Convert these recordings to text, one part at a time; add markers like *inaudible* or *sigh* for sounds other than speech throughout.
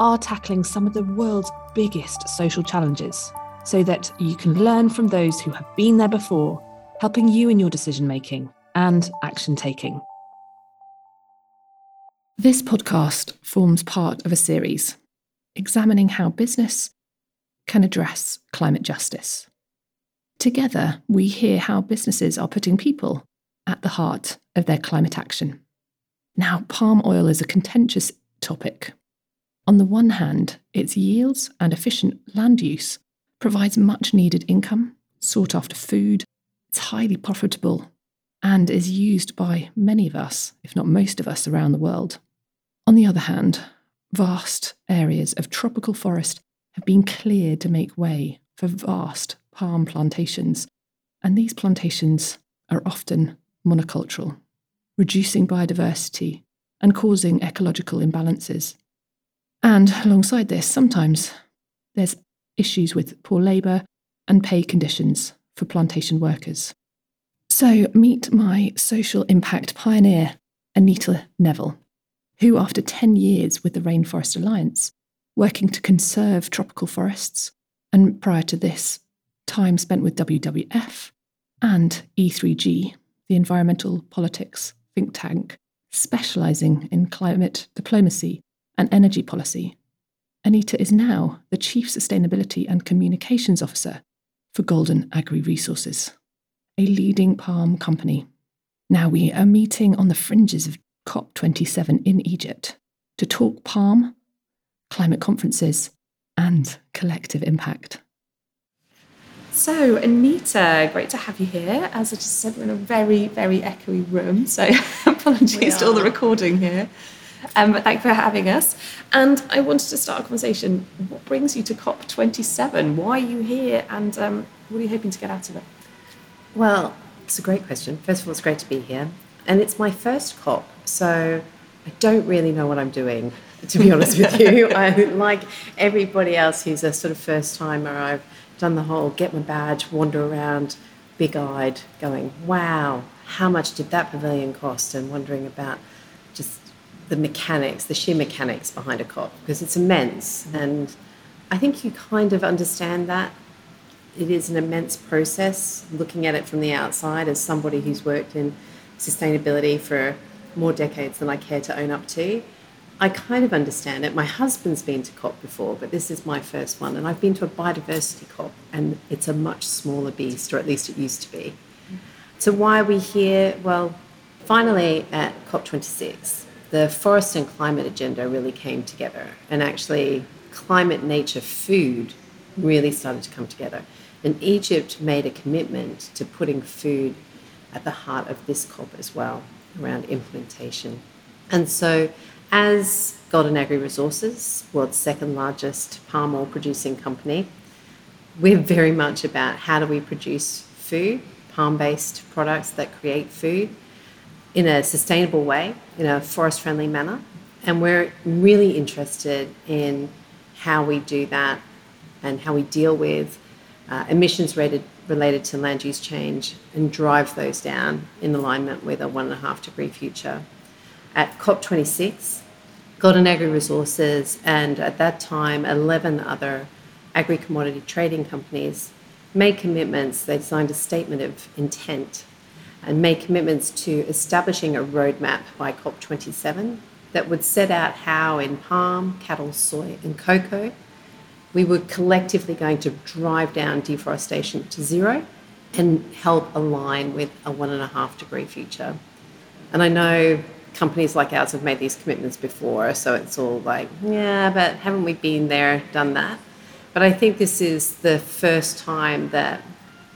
are tackling some of the world's biggest social challenges so that you can learn from those who have been there before, helping you in your decision making and action taking. This podcast forms part of a series examining how business can address climate justice. Together, we hear how businesses are putting people at the heart of their climate action. Now, palm oil is a contentious topic on the one hand, its yields and efficient land use provides much needed income, sought after food, it's highly profitable, and is used by many of us, if not most of us, around the world. On the other hand, vast areas of tropical forest have been cleared to make way for vast palm plantations, and these plantations are often monocultural, reducing biodiversity and causing ecological imbalances. And alongside this, sometimes there's issues with poor labour and pay conditions for plantation workers. So, meet my social impact pioneer, Anita Neville, who, after 10 years with the Rainforest Alliance, working to conserve tropical forests, and prior to this, time spent with WWF and E3G, the environmental politics think tank, specialising in climate diplomacy and energy policy. Anita is now the Chief Sustainability and Communications Officer for Golden Agri Resources, a leading palm company. Now we are meeting on the fringes of COP27 in Egypt to talk palm, climate conferences, and collective impact. So, Anita, great to have you here. As I just said, we're in a very, very echoey room, so *laughs* apologies to all the recording here. Um, but thank you for having us. And I wanted to start a conversation. What brings you to COP27? Why are you here? And um, what are you hoping to get out of it? Well, it's a great question. First of all, it's great to be here. And it's my first COP, so I don't really know what I'm doing, to be honest with you. *laughs* I, like everybody else who's a sort of first timer, I've done the whole get my badge, wander around, big eyed, going, wow, how much did that pavilion cost? And wondering about just the mechanics, the sheer mechanics behind a COP, because it's immense. And I think you kind of understand that. It is an immense process looking at it from the outside as somebody who's worked in sustainability for more decades than I care to own up to. I kind of understand it. My husband's been to COP before, but this is my first one. And I've been to a biodiversity COP, and it's a much smaller beast, or at least it used to be. So, why are we here? Well, finally at COP26, the forest and climate agenda really came together. And actually, climate, nature, food really started to come together. And Egypt made a commitment to putting food at the heart of this COP as well around implementation. And so, as Golden Agri Resources, world's second largest palm oil producing company, we're very much about how do we produce food, palm based products that create food in a sustainable way, in a forest friendly manner. And we're really interested in how we do that and how we deal with uh, emissions rated, related to land use change and drive those down in alignment with a one and a half degree future. At COP26, Golden Agri Resources and at that time 11 other agri commodity trading companies made commitments. They signed a statement of intent and made commitments to establishing a roadmap by COP27 that would set out how, in palm, cattle, soy, and cocoa, we were collectively going to drive down deforestation to zero and help align with a one and a half degree future. And I know companies like ours have made these commitments before, so it's all like, yeah, but haven't we been there, done that? But I think this is the first time that,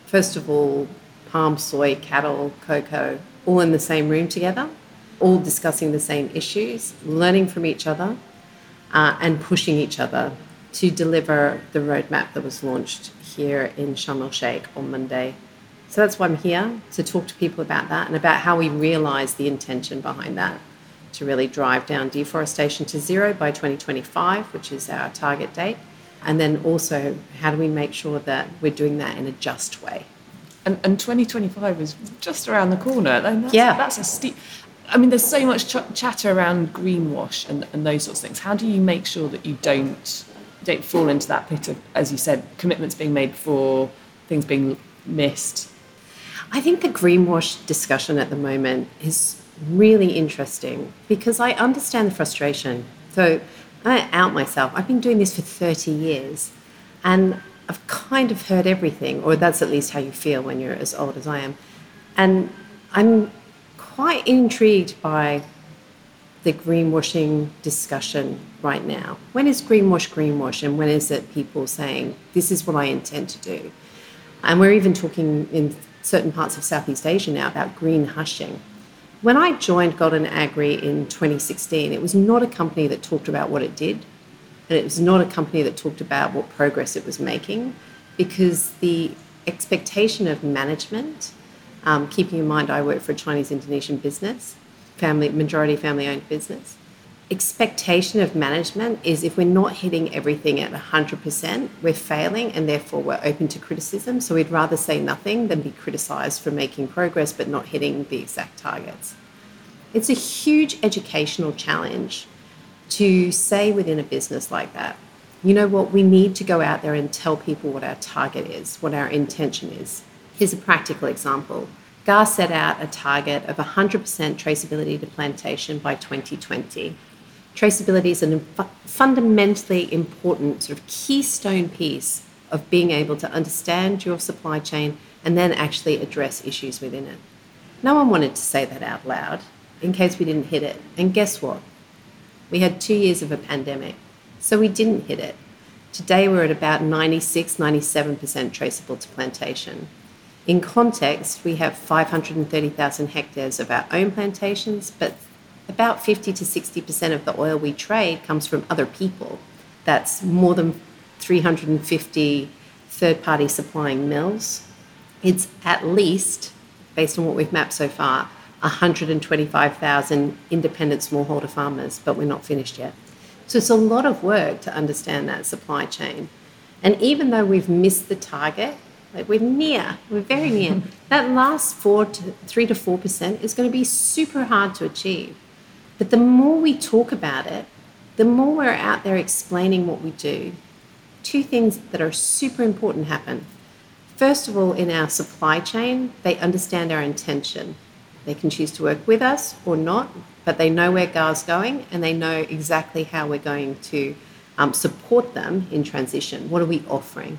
first of all, palm, soy, cattle, cocoa, all in the same room together, all discussing the same issues, learning from each other, uh, and pushing each other to deliver the roadmap that was launched here in Sharm el Sheikh on Monday. So that's why I'm here to talk to people about that and about how we realize the intention behind that to really drive down deforestation to zero by 2025, which is our target date. And then also, how do we make sure that we're doing that in a just way? And, and 2025 is just around the corner. That's, Yeah. That's a steep. I mean, there's so much ch- chatter around greenwash and, and those sorts of things. How do you make sure that you don't don't fall into that pit of, as you said, commitments being made before, things being missed? I think the greenwash discussion at the moment is really interesting because I understand the frustration. So I out myself. I've been doing this for 30 years and I've kind of heard everything, or that's at least how you feel when you're as old as I am. And I'm quite intrigued by the greenwashing discussion right now. When is greenwash greenwash and when is it people saying, this is what I intend to do? And we're even talking in certain parts of Southeast Asia now about green hushing. When I joined Golden Agri in 2016, it was not a company that talked about what it did, and it was not a company that talked about what progress it was making, because the expectation of management, um, keeping in mind I work for a Chinese Indonesian business, family majority family owned business. Expectation of management is if we're not hitting everything at 100%, we're failing and therefore we're open to criticism. So we'd rather say nothing than be criticized for making progress but not hitting the exact targets. It's a huge educational challenge to say within a business like that, you know what, we need to go out there and tell people what our target is, what our intention is. Here's a practical example. GAR set out a target of 100% traceability to plantation by 2020. Traceability is a fundamentally important sort of keystone piece of being able to understand your supply chain and then actually address issues within it. No one wanted to say that out loud in case we didn't hit it. And guess what? We had two years of a pandemic, so we didn't hit it. Today we're at about 96, 97% traceable to plantation. In context, we have 530,000 hectares of our own plantations, but about 50 to 60% of the oil we trade comes from other people. That's more than 350 third party supplying mills. It's at least, based on what we've mapped so far, 125,000 independent smallholder farmers, but we're not finished yet. So it's a lot of work to understand that supply chain. And even though we've missed the target, like we're near, we're very near, *laughs* that last four to three to four percent is going to be super hard to achieve. But the more we talk about it, the more we're out there explaining what we do, two things that are super important happen. First of all, in our supply chain, they understand our intention. They can choose to work with us or not, but they know where GAR's going and they know exactly how we're going to um, support them in transition. What are we offering?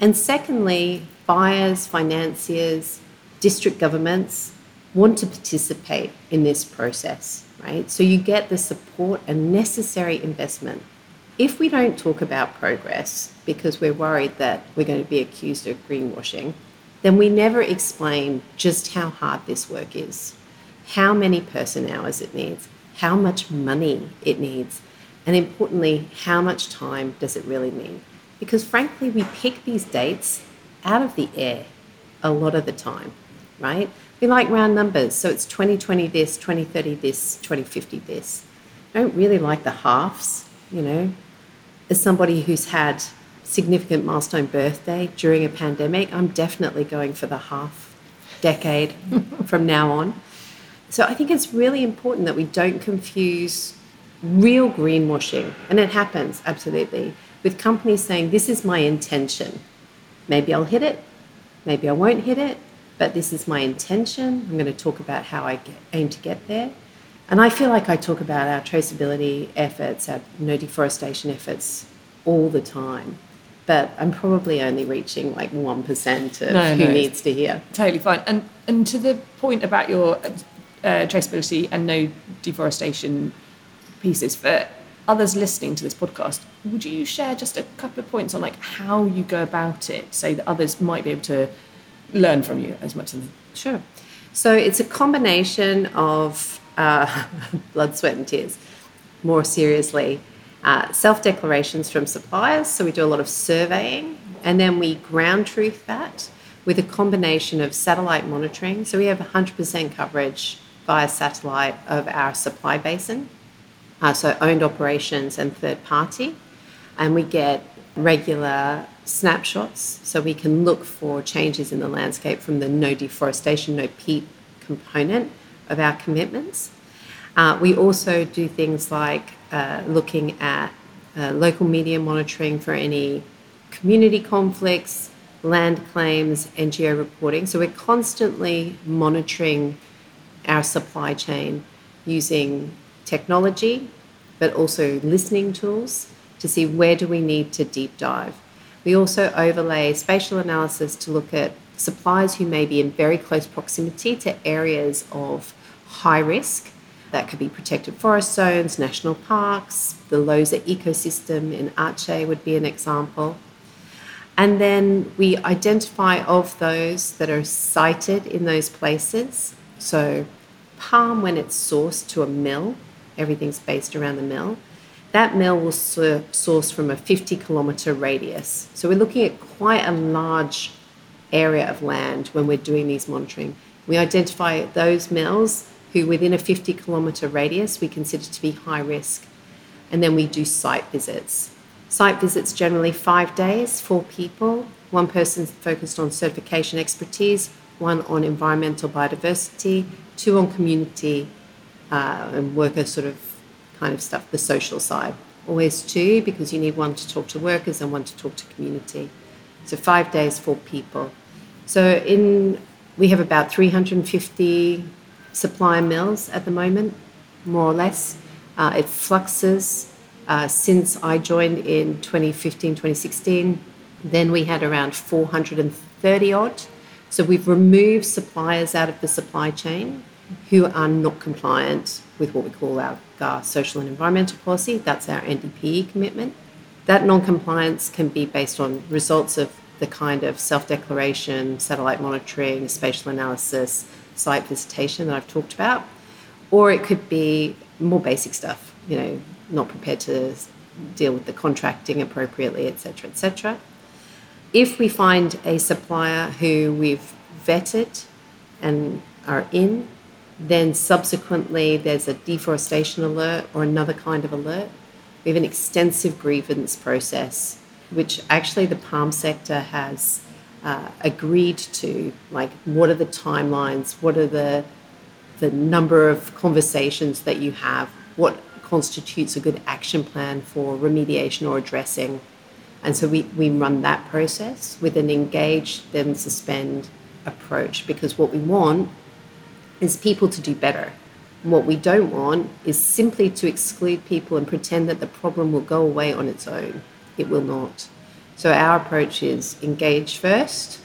And secondly, buyers, financiers, district governments want to participate in this process, right? So you get the support and necessary investment. If we don't talk about progress because we're worried that we're going to be accused of greenwashing, then we never explain just how hard this work is, how many person hours it needs, how much money it needs, and importantly, how much time does it really need? Because frankly, we pick these dates out of the air a lot of the time, right? We like round numbers, so it's 2020 this, 2030 this, 2050 this. I don't really like the halves, you know. As somebody who's had significant milestone birthday during a pandemic, I'm definitely going for the half decade *laughs* from now on. So I think it's really important that we don't confuse real greenwashing, and it happens absolutely, with companies saying, This is my intention. Maybe I'll hit it, maybe I won't hit it, but this is my intention. I'm going to talk about how I get, aim to get there. And I feel like I talk about our traceability efforts, our no deforestation efforts all the time. But I'm probably only reaching like 1% of No, who no. needs to hear. Totally fine. And and to the point about your uh, traceability and no deforestation pieces for others listening to this podcast, would you share just a couple of points on like how you go about it, so that others might be able to learn from you as much as Sure. So it's a combination of uh, *laughs* blood, sweat, and tears. More seriously, uh, self declarations from suppliers. So we do a lot of surveying and then we ground truth that with a combination of satellite monitoring. So we have 100% coverage via satellite of our supply basin, uh, so owned operations and third party. And we get regular snapshots so we can look for changes in the landscape from the no deforestation, no peat component of our commitments. Uh, we also do things like uh, looking at uh, local media monitoring for any community conflicts, land claims, NGO reporting. So we're constantly monitoring our supply chain using technology, but also listening tools to see where do we need to deep dive. We also overlay spatial analysis to look at suppliers who may be in very close proximity to areas of high risk. That could be protected forest zones, national parks, the Leuser ecosystem in Aceh would be an example. And then we identify of those that are sited in those places. So, palm, when it's sourced to a mill, everything's based around the mill, that mill will source from a 50 kilometre radius. So, we're looking at quite a large area of land when we're doing these monitoring. We identify those mills who, within a 50 kilometre radius, we consider to be high risk. And then we do site visits. Site visits generally five days, four people. One person focused on certification expertise, one on environmental biodiversity, two on community uh, and worker sort of kind of stuff, the social side. Always two because you need one to talk to workers and one to talk to community. So five days, four people. So in we have about 350 supplier mills at the moment, more or less. Uh, it fluxes uh, since I joined in 2015, 2016, then we had around 430 odd. So we've removed suppliers out of the supply chain who are not compliant with what we call our GAR social and environmental policy. That's our NDPE commitment. That non compliance can be based on results of the kind of self declaration, satellite monitoring, spatial analysis, site visitation that I've talked about, or it could be more basic stuff, you know, not prepared to deal with the contracting appropriately, etc., etc. If we find a supplier who we've vetted and are in, then subsequently there's a deforestation alert or another kind of alert. We have an extensive grievance process, which actually the palm sector has uh, agreed to. Like, what are the timelines? What are the the number of conversations that you have? What constitutes a good action plan for remediation or addressing. And so we, we run that process with an engage, then suspend approach because what we want is people to do better. What we don't want is simply to exclude people and pretend that the problem will go away on its own. It will not. So our approach is engage first,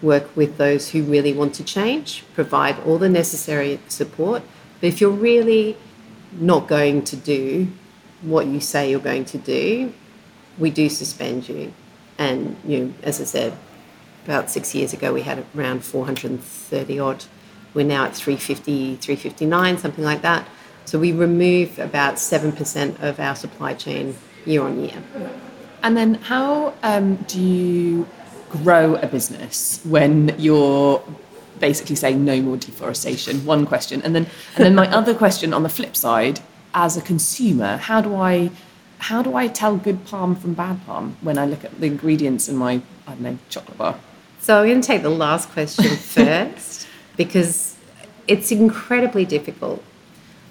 work with those who really want to change, provide all the necessary support. But if you're really not going to do what you say you're going to do, we do suspend you. And you know, as I said, about six years ago we had around 430 odd. We're now at 350, 359, something like that. So we remove about 7% of our supply chain year on year. And then how um, do you grow a business when you're basically saying no more deforestation. One question, and then and then my *laughs* other question on the flip side, as a consumer, how do I how do I tell good palm from bad palm when I look at the ingredients in my I don't know chocolate bar? So I'm going to take the last question *laughs* first because it's incredibly difficult.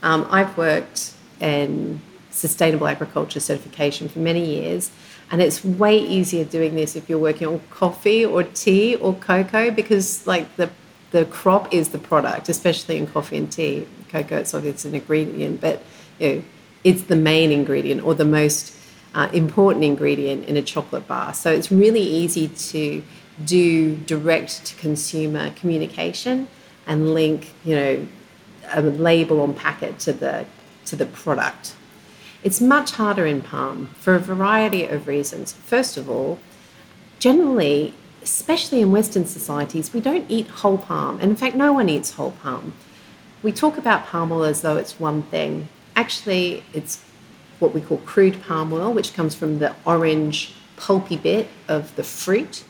Um, I've worked in sustainable agriculture certification for many years. And it's way easier doing this if you're working on coffee or tea or cocoa because like the the crop is the product, especially in coffee and tea. Cocoa, it's obviously an ingredient, but you know, it's the main ingredient or the most uh, important ingredient in a chocolate bar. So it's really easy to do direct to consumer communication and link, you know, a label on packet to the to the product. It's much harder in palm for a variety of reasons. First of all, generally especially in Western societies, we don't eat whole palm. And in fact, no one eats whole palm. We talk about palm oil as though it's one thing. Actually, it's what we call crude palm oil, which comes from the orange pulpy bit of the fruit.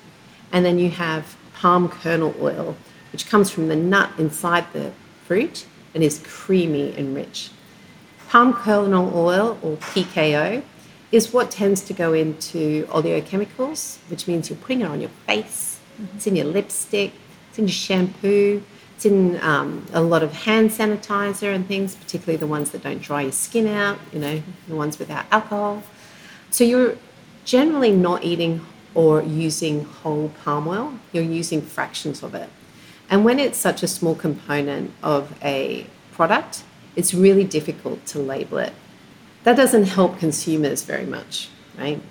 And then you have palm kernel oil, which comes from the nut inside the fruit and is creamy and rich. Palm kernel oil, or PKO, is what tends to go into oleochemicals, which means you're putting it on your face, it's in your lipstick, it's in your shampoo, it's in um, a lot of hand sanitizer and things, particularly the ones that don't dry your skin out, you know, the ones without alcohol. So you're generally not eating or using whole palm oil, you're using fractions of it. And when it's such a small component of a product, it's really difficult to label it. That doesn't help consumers very much, right?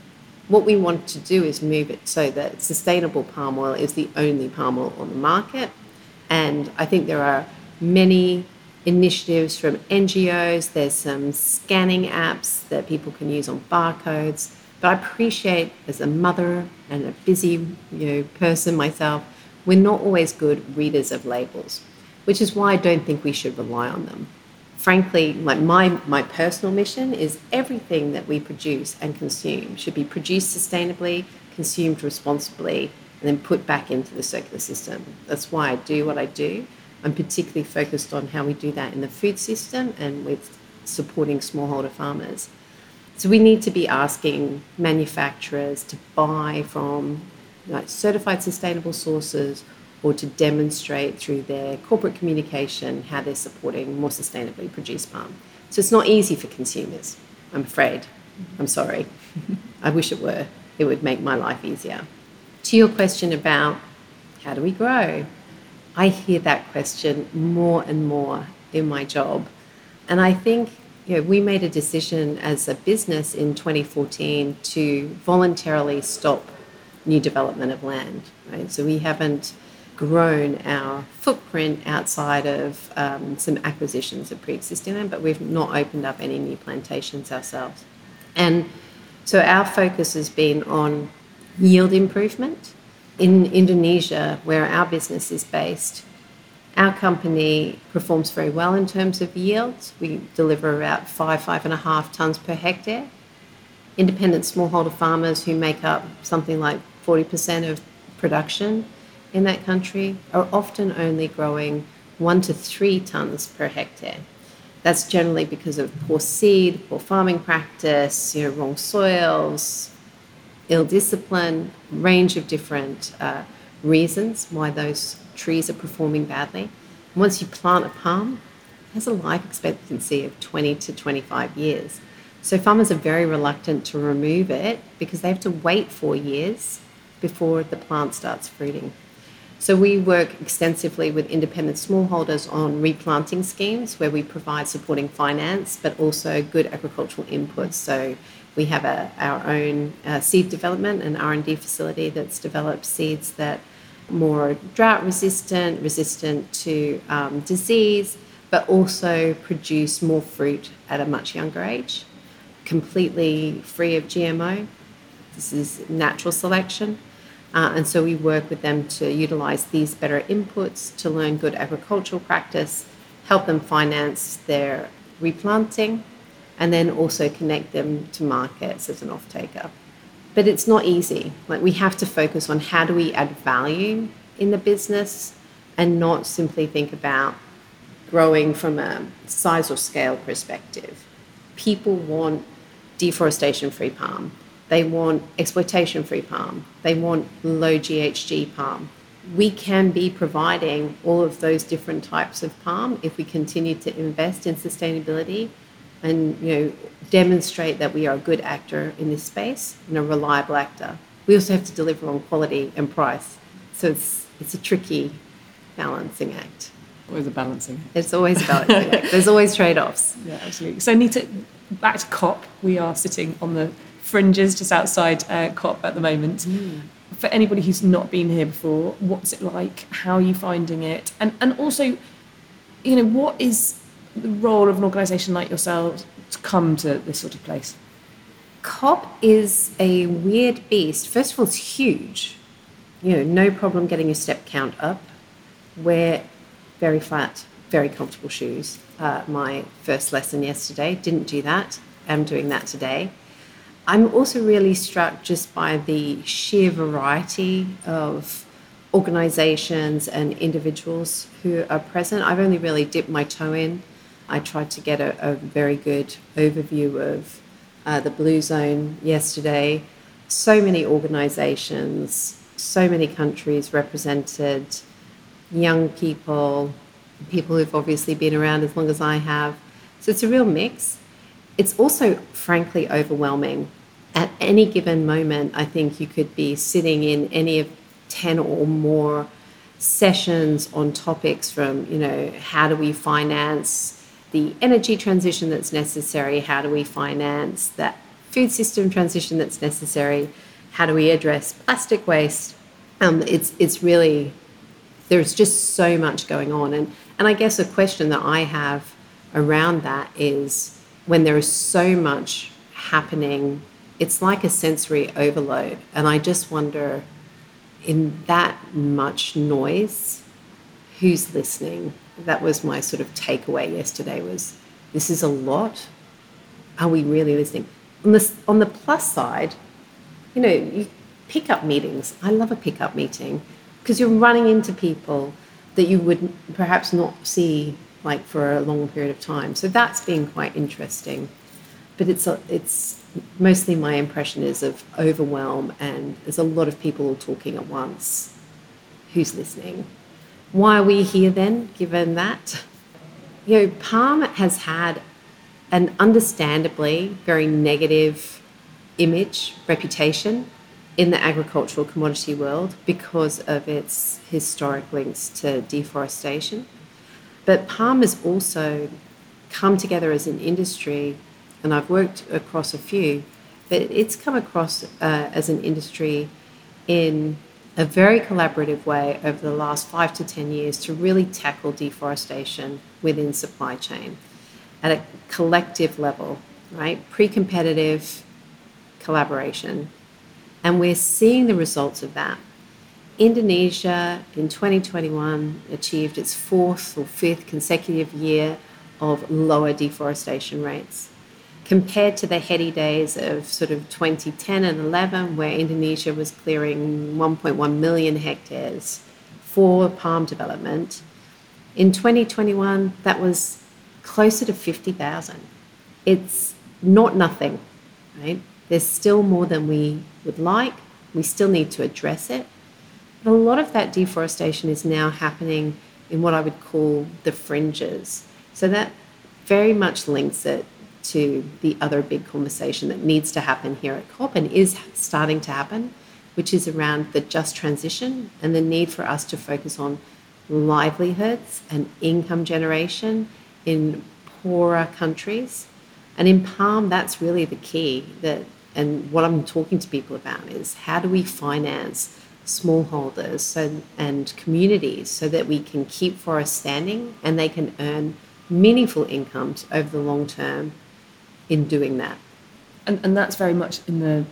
What we want to do is move it so that sustainable palm oil is the only palm oil on the market. And I think there are many initiatives from NGOs, there's some scanning apps that people can use on barcodes. But I appreciate as a mother and a busy you know, person myself, we're not always good readers of labels, which is why I don't think we should rely on them. Frankly, like my, my personal mission is everything that we produce and consume should be produced sustainably, consumed responsibly, and then put back into the circular system. That's why I do what I do. I'm particularly focused on how we do that in the food system and with supporting smallholder farmers. So we need to be asking manufacturers to buy from like certified sustainable sources or to demonstrate through their corporate communication how they're supporting more sustainably produced palm. So it's not easy for consumers, I'm afraid. I'm sorry. I wish it were. It would make my life easier. To your question about how do we grow? I hear that question more and more in my job. And I think you know, we made a decision as a business in 2014 to voluntarily stop new development of land. Right, so we haven't grown our footprint outside of um, some acquisitions of pre-existing land, but we've not opened up any new plantations ourselves. And so our focus has been on yield improvement. In Indonesia, where our business is based, our company performs very well in terms of yields. We deliver about five, five and a half tonnes per hectare. Independent smallholder farmers who make up something like 40% of production in that country are often only growing one to three tonnes per hectare. That's generally because of poor seed, poor farming practice, you know, wrong soils, ill discipline, range of different uh, reasons why those trees are performing badly. Once you plant a palm, it has a life expectancy of 20 to 25 years. So farmers are very reluctant to remove it because they have to wait four years before the plant starts fruiting. So we work extensively with independent smallholders on replanting schemes where we provide supporting finance, but also good agricultural inputs. So we have a, our own uh, seed development and R&D facility that's developed seeds that are more drought resistant, resistant to um, disease, but also produce more fruit at a much younger age, completely free of GMO. This is natural selection. Uh, and so we work with them to utilize these better inputs to learn good agricultural practice, help them finance their replanting, and then also connect them to markets as an off taker. But it's not easy. Like we have to focus on how do we add value in the business and not simply think about growing from a size or scale perspective. People want deforestation free palm. They want exploitation free palm. They want low GHG palm. We can be providing all of those different types of palm if we continue to invest in sustainability and you know demonstrate that we are a good actor in this space and a reliable actor. We also have to deliver on quality and price. So it's it's a tricky balancing act. Always a balancing. Act. It's always a balancing act. *laughs* There's always trade-offs. Yeah, absolutely. So Nita, back to COP. We are sitting on the fringes just outside uh, COP at the moment. Mm. For anybody who's not been here before, what's it like? How are you finding it? And and also, you know, what is the role of an organisation like yourselves to come to this sort of place? COP is a weird beast. First of all, it's huge. You know, no problem getting your step count up. Wear very flat, very comfortable shoes. Uh, my first lesson yesterday didn't do that I'm doing that today. I'm also really struck just by the sheer variety of organizations and individuals who are present. I've only really dipped my toe in. I tried to get a, a very good overview of uh, the Blue Zone yesterday. So many organizations, so many countries represented, young people, people who've obviously been around as long as I have. So it's a real mix. It's also, frankly, overwhelming. At any given moment, I think you could be sitting in any of 10 or more sessions on topics from, you know, how do we finance the energy transition that's necessary? How do we finance that food system transition that's necessary? How do we address plastic waste? Um, it's, it's really, there's just so much going on. And, and I guess a question that I have around that is when there is so much happening, it's like a sensory overload. And I just wonder in that much noise, who's listening? That was my sort of takeaway yesterday was this is a lot. Are we really listening? On the, on the plus side, you know, you pick up meetings. I love a pickup meeting because you're running into people that you would perhaps not see like for a long period of time. So that's been quite interesting. But it's a, it's mostly my impression is of overwhelm and there's a lot of people talking at once. Who's listening? Why are we here then, given that? You know, Palm has had an understandably very negative image, reputation in the agricultural commodity world because of its historic links to deforestation. But palm has also come together as an industry, and I've worked across a few, but it's come across uh, as an industry in a very collaborative way over the last five to 10 years to really tackle deforestation within supply chain at a collective level, right? Pre competitive collaboration. And we're seeing the results of that. Indonesia in 2021 achieved its fourth or fifth consecutive year of lower deforestation rates. Compared to the heady days of sort of 2010 and 11, where Indonesia was clearing 1.1 million hectares for palm development, in 2021 that was closer to 50,000. It's not nothing, right? There's still more than we would like. We still need to address it. A lot of that deforestation is now happening in what I would call the fringes. So that very much links it to the other big conversation that needs to happen here at COP and is starting to happen, which is around the just transition and the need for us to focus on livelihoods and income generation in poorer countries. And in Palm, that's really the key. That and what I'm talking to people about is how do we finance smallholders so, and communities so that we can keep forests standing and they can earn meaningful incomes over the long term in doing that. And, and that's very much in the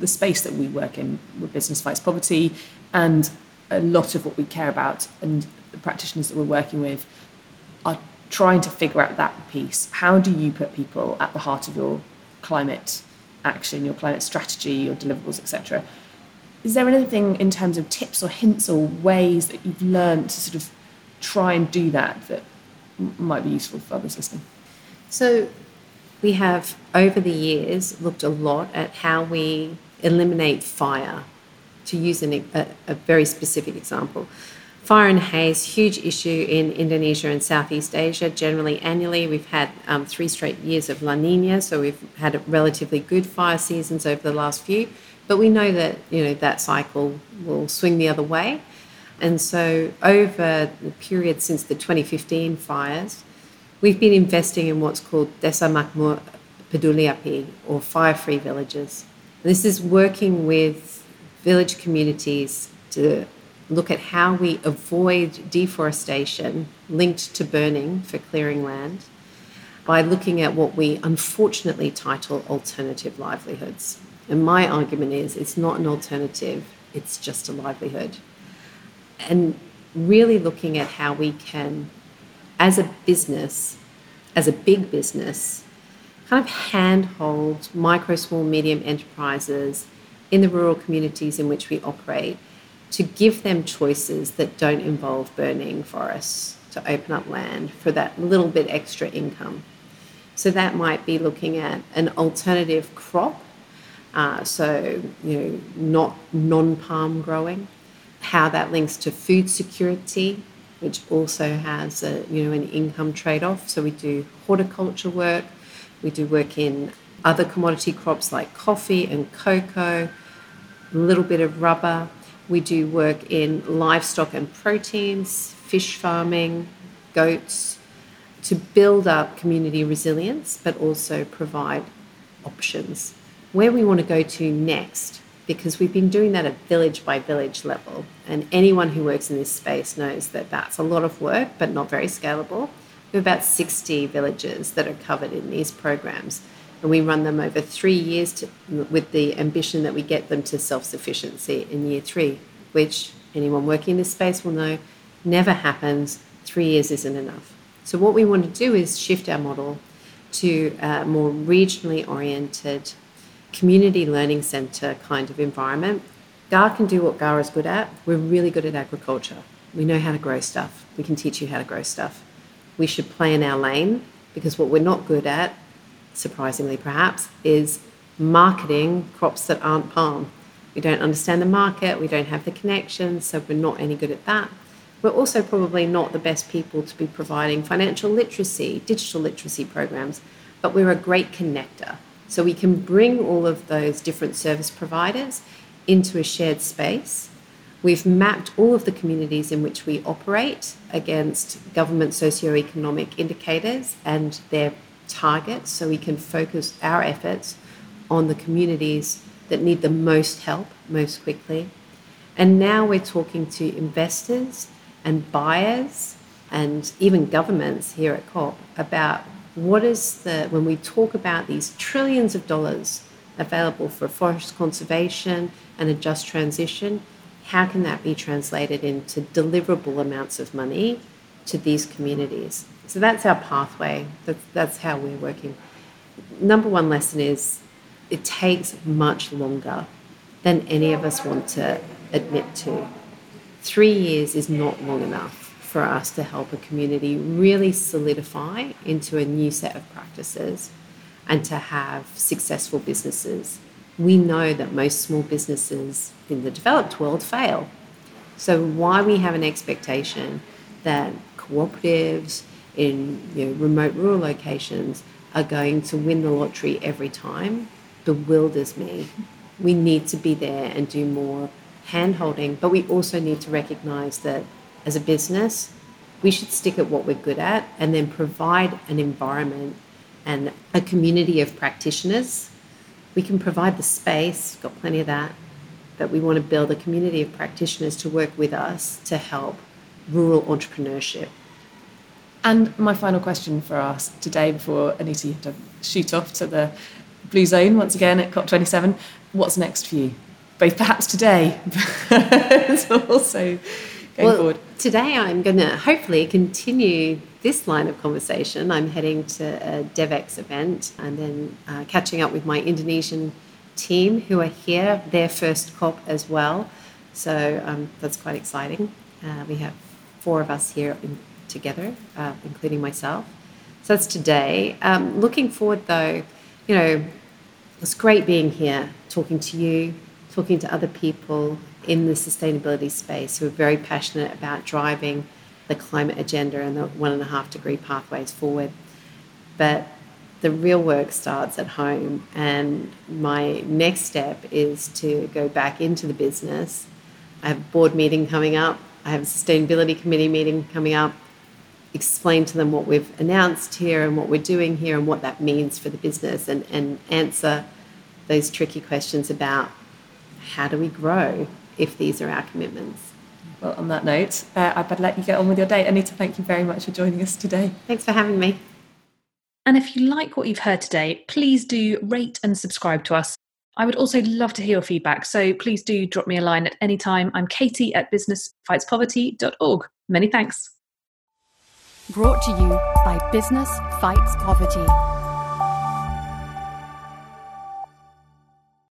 the space that we work in with Business Fights Poverty and a lot of what we care about and the practitioners that we're working with are trying to figure out that piece. How do you put people at the heart of your climate action, your climate strategy, your deliverables, etc.? Is there anything in terms of tips or hints or ways that you've learned to sort of try and do that that might be useful for others listening? So, we have over the years looked a lot at how we eliminate fire. To use an, a, a very specific example, fire and haze, huge issue in Indonesia and Southeast Asia. Generally, annually, we've had um, three straight years of La Nina, so we've had relatively good fire seasons over the last few. But we know that you know that cycle will swing the other way. And so over the period since the 2015 fires, we've been investing in what's called Desa Makmur Peduli Api or fire-free villages. This is working with village communities to look at how we avoid deforestation linked to burning for clearing land by looking at what we unfortunately title alternative livelihoods. And my argument is it's not an alternative, it's just a livelihood. And really looking at how we can, as a business, as a big business, kind of handhold micro, small, medium enterprises in the rural communities in which we operate to give them choices that don't involve burning forests to open up land for that little bit extra income. So that might be looking at an alternative crop, uh, so you know, not non-palm growing, how that links to food security, which also has a you know an income trade-off. So we do horticulture work, we do work in other commodity crops like coffee and cocoa, a little bit of rubber. We do work in livestock and proteins, fish farming, goats, to build up community resilience, but also provide options. Where we want to go to next, because we've been doing that at village by village level, and anyone who works in this space knows that that's a lot of work, but not very scalable. We have about 60 villages that are covered in these programs, and we run them over three years to, with the ambition that we get them to self sufficiency in year three, which anyone working in this space will know never happens. Three years isn't enough. So, what we want to do is shift our model to a more regionally oriented community learning centre kind of environment. GAR can do what GAR is good at. We're really good at agriculture. We know how to grow stuff. We can teach you how to grow stuff. We should play in our lane because what we're not good at, surprisingly perhaps, is marketing crops that aren't palm. We don't understand the market, we don't have the connections, so we're not any good at that. We're also probably not the best people to be providing financial literacy, digital literacy programs, but we're a great connector. So we can bring all of those different service providers into a shared space. We've mapped all of the communities in which we operate against government socio-economic indicators and their targets so we can focus our efforts on the communities that need the most help most quickly. And now we're talking to investors and buyers and even governments here at COP about what is the, when we talk about these trillions of dollars available for forest conservation and a just transition, how can that be translated into deliverable amounts of money to these communities? So that's our pathway. That's, that's how we're working. Number one lesson is it takes much longer than any of us want to admit to three years is not long enough for us to help a community really solidify into a new set of practices and to have successful businesses. We know that most small businesses in the developed world fail. So, why we have an expectation that cooperatives in you know, remote rural locations are going to win the lottery every time bewilders me. We need to be there and do more hand holding, but we also need to recognize that as a business, we should stick at what we're good at and then provide an environment and a community of practitioners. We can provide the space, got plenty of that, but we want to build a community of practitioners to work with us to help rural entrepreneurship. And my final question for us today, before Anita, you have to shoot off to the blue zone once again at COP27, what's next for you? both perhaps today, *laughs* but also going well, forward. Today, I'm going to hopefully continue this line of conversation. I'm heading to a DevEx event and then uh, catching up with my Indonesian team who are here, their first COP as well. So um, that's quite exciting. Uh, we have four of us here in, together, uh, including myself. So that's today. Um, looking forward, though, you know, it's great being here, talking to you, talking to other people in the sustainability space who are very passionate about driving the climate agenda and the one and a half degree pathways forward. But the real work starts at home, and my next step is to go back into the business. I have a board meeting coming up, I have a sustainability committee meeting coming up. Explain to them what we've announced here and what we're doing here and what that means for the business, and, and answer those tricky questions about how do we grow if these are our commitments? Well, on that note, uh, I better let you get on with your day. Anita, thank you very much for joining us today. Thanks for having me. And if you like what you've heard today, please do rate and subscribe to us. I would also love to hear your feedback, so please do drop me a line at any time. I'm Katie at businessfightspoverty.org. Many thanks. Brought to you by Business Fights Poverty.